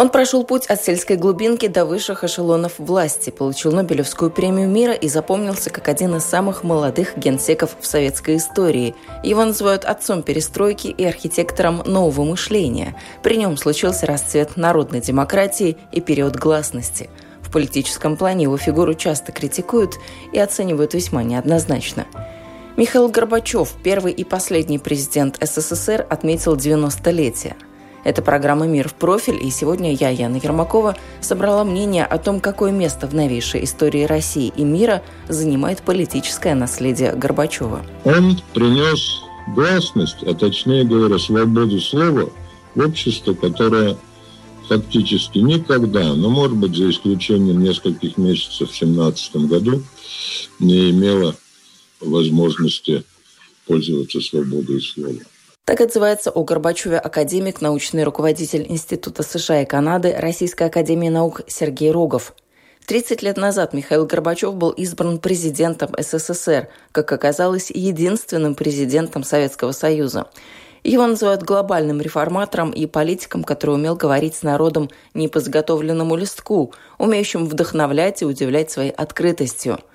Он прошел путь от сельской глубинки до высших эшелонов власти, получил Нобелевскую премию мира и запомнился как один из самых молодых генсеков в советской истории. Его называют отцом перестройки и архитектором нового мышления. При нем случился расцвет народной демократии и период гласности. В политическом плане его фигуру часто критикуют и оценивают весьма неоднозначно. Михаил Горбачев, первый и последний президент СССР, отметил 90-летие – это программа «Мир в профиль», и сегодня я, Яна Ермакова, собрала мнение о том, какое место в новейшей истории России и мира занимает политическое наследие Горбачева. Он принес гласность, а точнее говоря, свободу слова в общество, которое фактически никогда, ну, может быть, за исключением нескольких месяцев в 2017 году, не имело возможности пользоваться свободой слова. Так отзывается о Горбачеве академик, научный руководитель Института США и Канады Российской академии наук Сергей Рогов. 30 лет назад Михаил Горбачев был избран президентом СССР, как оказалось, единственным президентом Советского Союза. Его называют глобальным реформатором и политиком, который умел говорить с народом не листку, умеющим вдохновлять и удивлять своей открытостью –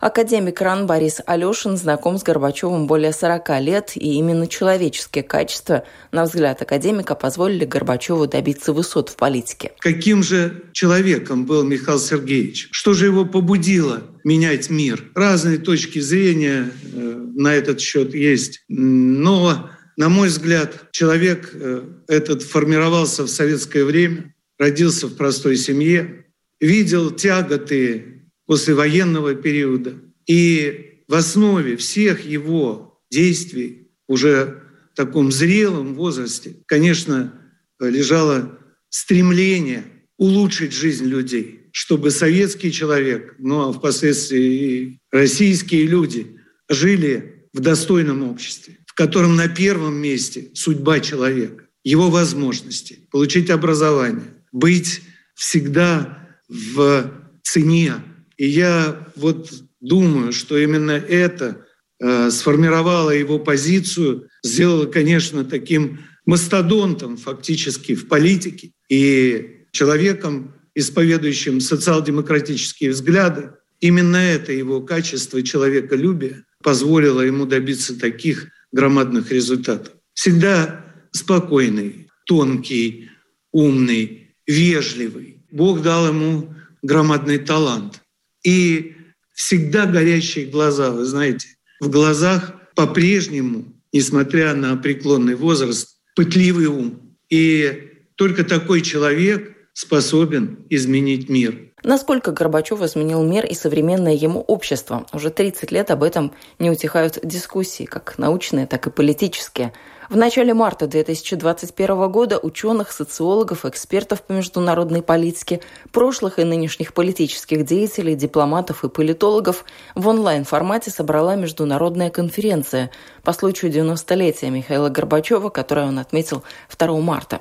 Академик РАН Борис Алешин знаком с Горбачевым более 40 лет, и именно человеческие качества, на взгляд академика, позволили Горбачеву добиться высот в политике. Каким же человеком был Михаил Сергеевич? Что же его побудило менять мир? Разные точки зрения э, на этот счет есть. Но, на мой взгляд, человек э, этот формировался в советское время, родился в простой семье, видел тяготы послевоенного периода. И в основе всех его действий уже в таком зрелом возрасте, конечно, лежало стремление улучшить жизнь людей, чтобы советский человек, ну а впоследствии и российские люди жили в достойном обществе, в котором на первом месте судьба человека, его возможности, получить образование, быть всегда в цене и я вот думаю, что именно это э, сформировало его позицию, сделало, конечно, таким мастодонтом фактически в политике и человеком, исповедующим социал-демократические взгляды. Именно это его качество человеколюбия позволило ему добиться таких громадных результатов. Всегда спокойный, тонкий, умный, вежливый. Бог дал ему громадный талант – и всегда горящие глаза, вы знаете, в глазах по-прежнему, несмотря на преклонный возраст, пытливый ум. И только такой человек способен изменить мир. Насколько Горбачев изменил мир и современное ему общество? Уже 30 лет об этом не утихают дискуссии, как научные, так и политические. В начале марта 2021 года ученых, социологов, экспертов по международной политике, прошлых и нынешних политических деятелей, дипломатов и политологов в онлайн-формате собрала международная конференция по случаю 90-летия Михаила Горбачева, которую он отметил 2 марта.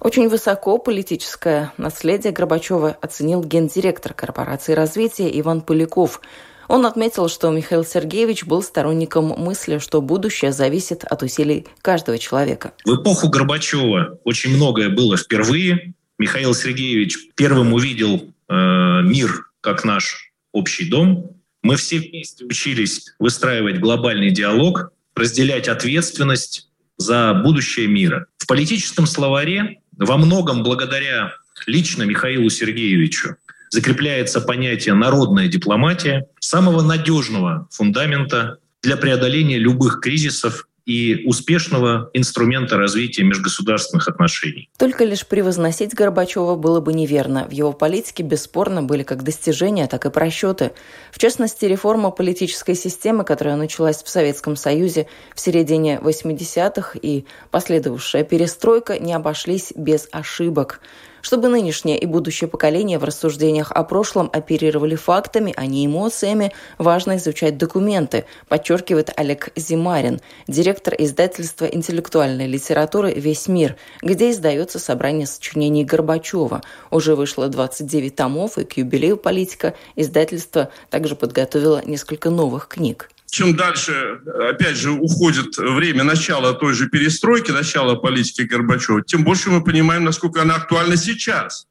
Очень высоко политическое наследие Горбачева оценил гендиректор корпорации развития Иван Поляков – он отметил, что Михаил Сергеевич был сторонником мысли, что будущее зависит от усилий каждого человека. В эпоху Горбачева очень многое было впервые. Михаил Сергеевич первым увидел э, мир как наш общий дом. Мы все вместе учились выстраивать глобальный диалог, разделять ответственность за будущее мира. В политическом словаре во многом благодаря лично Михаилу Сергеевичу закрепляется понятие «народная дипломатия», самого надежного фундамента для преодоления любых кризисов и успешного инструмента развития межгосударственных отношений. Только лишь превозносить Горбачева было бы неверно. В его политике бесспорно были как достижения, так и просчеты. В частности, реформа политической системы, которая началась в Советском Союзе в середине 80-х и последовавшая перестройка не обошлись без ошибок. Чтобы нынешнее и будущее поколение в рассуждениях о прошлом оперировали фактами, а не эмоциями, важно изучать документы, подчеркивает Олег Зимарин, директор издательства интеллектуальной литературы «Весь мир», где издается собрание сочинений Горбачева. Уже вышло 29 томов, и к юбилею политика. Издательство также подготовило несколько новых книг чем дальше, опять же, уходит время начала той же перестройки, начала политики Горбачева, тем больше мы понимаем, насколько она актуальна сейчас.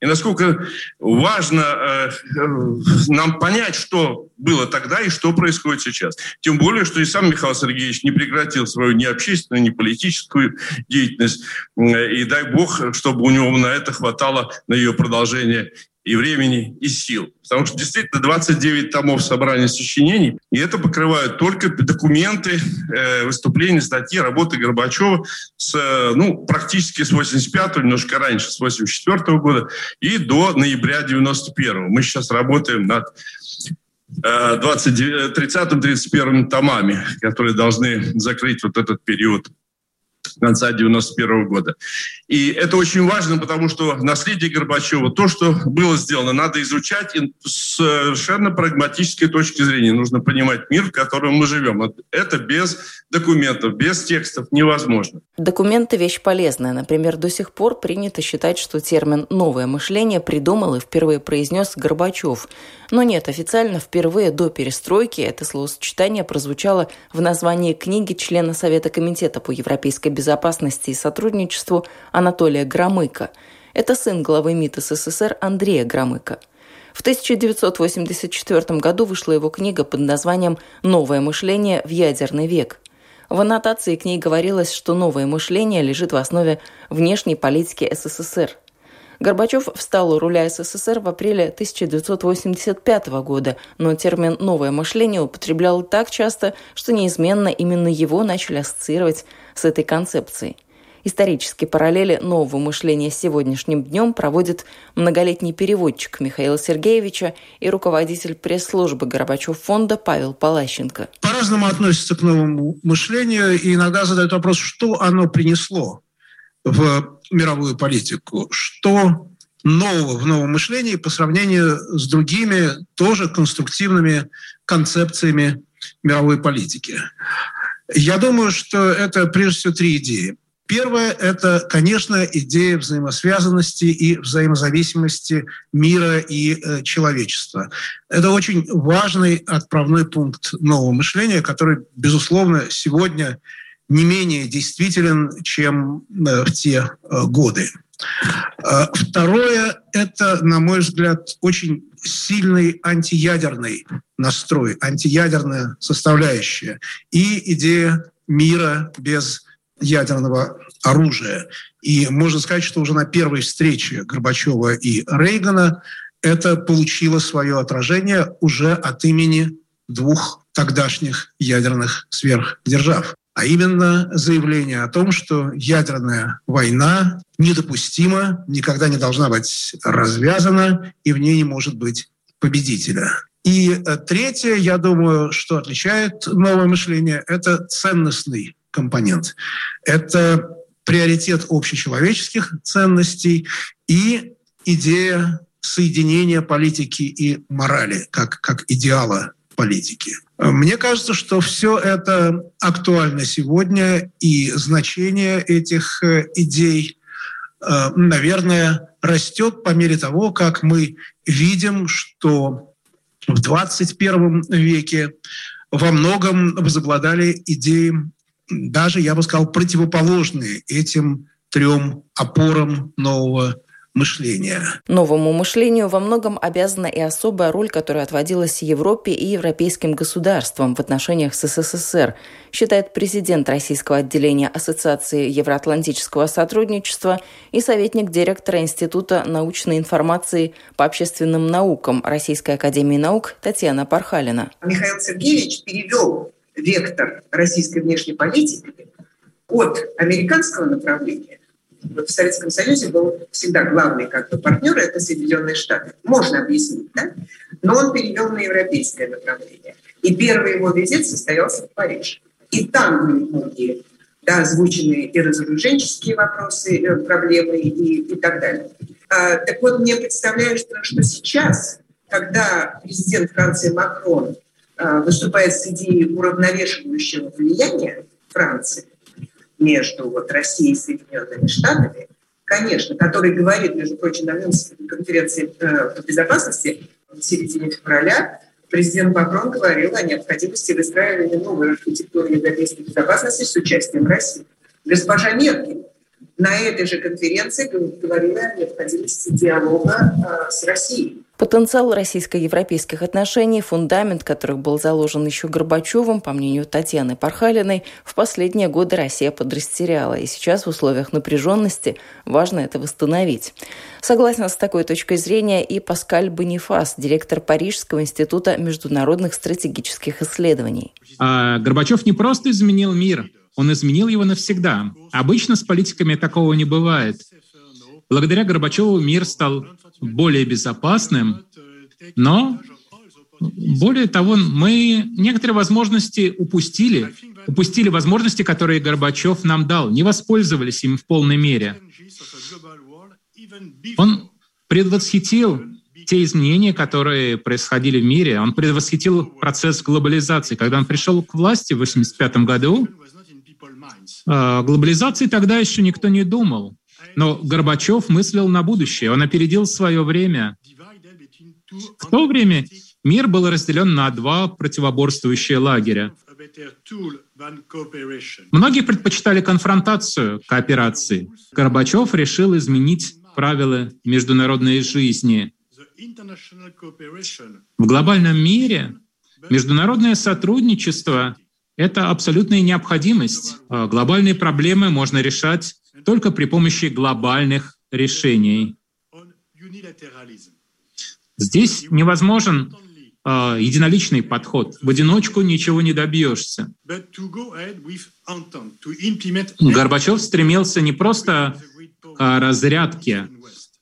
И насколько важно э, нам понять, что было тогда и что происходит сейчас. Тем более, что и сам Михаил Сергеевич не прекратил свою ни общественную, ни политическую деятельность. Э, и дай бог, чтобы у него на это хватало, на ее продолжение и времени, и сил. Потому что действительно 29 томов собрания сочинений, и это покрывают только документы, э, выступления, статьи, работы Горбачева с, э, ну, практически с 85-го, немножко раньше, с 84 -го года, и до ноября 91 -го. Мы сейчас работаем над 30-31 э, томами, которые должны закрыть вот этот период конца 91 года. И это очень важно, потому что наследие Горбачева, то, что было сделано, надо изучать с совершенно прагматической точки зрения. Нужно понимать мир, в котором мы живем. Это без документов, без текстов невозможно. Документы – вещь полезная. Например, до сих пор принято считать, что термин «новое мышление» придумал и впервые произнес Горбачев. Но нет, официально впервые до перестройки это словосочетание прозвучало в названии книги члена Совета комитета по европейской безопасности и сотрудничеству Анатолия Громыка. Это сын главы МИД СССР Андрея Громыка. В 1984 году вышла его книга под названием «Новое мышление в ядерный век». В аннотации к ней говорилось, что новое мышление лежит в основе внешней политики СССР – Горбачев встал у руля СССР в апреле 1985 года, но термин «новое мышление» употреблял так часто, что неизменно именно его начали ассоциировать с этой концепцией. Исторические параллели нового мышления с сегодняшним днем проводит многолетний переводчик Михаила Сергеевича и руководитель пресс-службы Горбачев фонда Павел Палащенко. По-разному относятся к новому мышлению и иногда задают вопрос, что оно принесло в мировую политику, что нового в новом мышлении по сравнению с другими тоже конструктивными концепциями мировой политики. Я думаю, что это прежде всего три идеи. Первое – это, конечно, идея взаимосвязанности и взаимозависимости мира и э, человечества. Это очень важный отправной пункт нового мышления, который, безусловно, сегодня не менее действителен, чем э, в те э, годы. Э, второе – это, на мой взгляд, очень сильный антиядерный настрой, антиядерная составляющая и идея мира без ядерного оружия. И можно сказать, что уже на первой встрече Горбачева и Рейгана это получило свое отражение уже от имени двух тогдашних ядерных сверхдержав а именно заявление о том, что ядерная война недопустима, никогда не должна быть развязана, и в ней не может быть победителя. И э, третье, я думаю, что отличает новое мышление, это ценностный компонент. Это приоритет общечеловеческих ценностей и идея соединения политики и морали как, как идеала политики. Мне кажется, что все это актуально сегодня, и значение этих э, идей, э, наверное, растет по мере того, как мы видим, что в 21 веке во многом возобладали идеи, даже, я бы сказал, противоположные этим трем опорам нового мышления. Новому мышлению во многом обязана и особая роль, которая отводилась Европе и европейским государствам в отношениях с СССР, считает президент российского отделения Ассоциации Евроатлантического сотрудничества и советник директора Института научной информации по общественным наукам Российской академии наук Татьяна Пархалина. Михаил Сергеевич перевел вектор российской внешней политики от американского направления. В Советском Союзе был всегда главный как бы, партнер – это Соединенные Штаты. Можно объяснить, да? Но он перевел на европейское направление. И первый его визит состоялся в Париже. И там были многие да, озвучены и разоруженческие вопросы, э, проблемы и, и так далее. А, так вот, мне представляется, что сейчас, когда президент Франции Макрон а, выступает с идеей уравновешивающего влияния Франции между вот, Россией и Соединенными Штатами, конечно, который говорит, между прочим, на конференции э, по безопасности в середине февраля, президент Макрон говорил о необходимости выстраивания новой архитектуры европейской безопасности с участием России. Госпожа Меркель на этой же конференции говорила о необходимости диалога э, с Россией. Потенциал российско-европейских отношений, фундамент которых был заложен еще Горбачевым, по мнению Татьяны Пархалиной, в последние годы Россия подрастеряла, и сейчас в условиях напряженности важно это восстановить. Согласен с такой точкой зрения и Паскаль Бонифас, директор Парижского института международных стратегических исследований. А Горбачев не просто изменил мир, он изменил его навсегда. Обычно с политиками такого не бывает. Благодаря Горбачеву мир стал более безопасным, но более того, мы некоторые возможности упустили, упустили возможности, которые Горбачев нам дал, не воспользовались им в полной мере. Он предвосхитил те изменения, которые происходили в мире. Он предвосхитил процесс глобализации. Когда он пришел к власти в 1985 году, о глобализации тогда еще никто не думал. Но Горбачев мыслил на будущее, он опередил свое время. В то время мир был разделен на два противоборствующие лагеря. Многие предпочитали конфронтацию кооперации. Горбачев решил изменить правила международной жизни. В глобальном мире международное сотрудничество — это абсолютная необходимость. А глобальные проблемы можно решать только при помощи глобальных решений. Здесь невозможен э, единоличный подход. В одиночку ничего не добьешься. Горбачев стремился не просто к разрядке,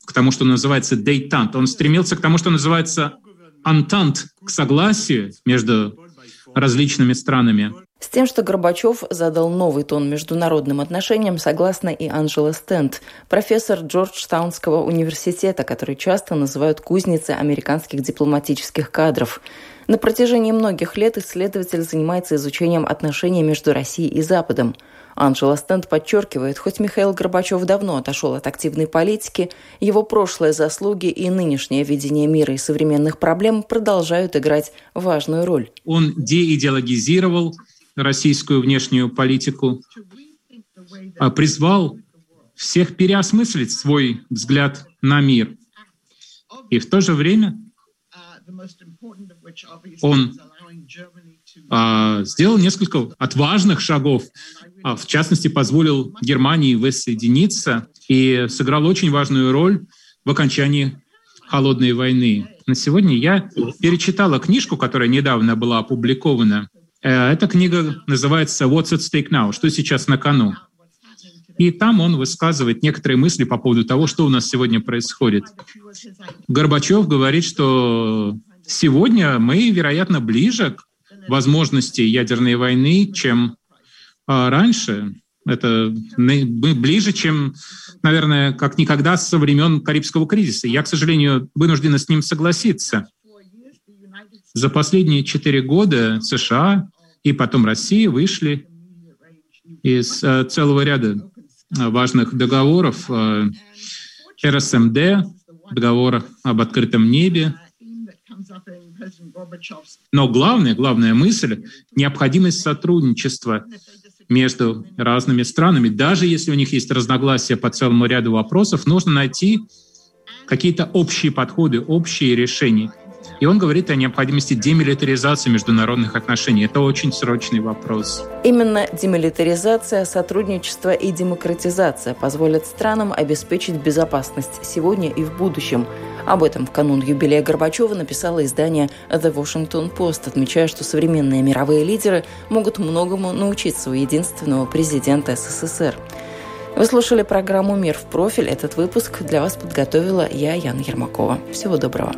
к тому, что называется дейтант. Он стремился к тому, что называется антант, к согласию между различными странами. С тем, что Горбачев задал новый тон международным отношениям, согласна и Анжела Стенд, профессор Джорджтаунского университета, который часто называют кузницей американских дипломатических кадров. На протяжении многих лет исследователь занимается изучением отношений между Россией и Западом. Анжела Стенд подчеркивает, хоть Михаил Горбачев давно отошел от активной политики, его прошлые заслуги и нынешнее видение мира и современных проблем продолжают играть важную роль. Он деидеологизировал российскую внешнюю политику, а призвал всех переосмыслить свой взгляд на мир. И в то же время он а, сделал несколько отважных шагов, а, в частности, позволил Германии воссоединиться и сыграл очень важную роль в окончании холодной войны. На сегодня я перечитала книжку, которая недавно была опубликована эта книга называется «What's at stake now?» «Что сейчас на кону?» И там он высказывает некоторые мысли по поводу того, что у нас сегодня происходит. Горбачев говорит, что сегодня мы, вероятно, ближе к возможности ядерной войны, чем а, раньше. Это мы ближе, чем, наверное, как никогда со времен Карибского кризиса. Я, к сожалению, вынуждена с ним согласиться. За последние четыре года США и потом Россия вышли из э, целого ряда э, важных договоров э, РСМД, договор об открытом небе. Но главная, главная мысль — необходимость сотрудничества между разными странами. Даже если у них есть разногласия по целому ряду вопросов, нужно найти какие-то общие подходы, общие решения. И он говорит о необходимости демилитаризации международных отношений. Это очень срочный вопрос. Именно демилитаризация, сотрудничество и демократизация позволят странам обеспечить безопасность сегодня и в будущем. Об этом в канун юбилея Горбачева написало издание The Washington Post, отмечая, что современные мировые лидеры могут многому научиться у единственного президента СССР. Вы слушали программу «Мир в профиль». Этот выпуск для вас подготовила я, Яна Ермакова. Всего доброго.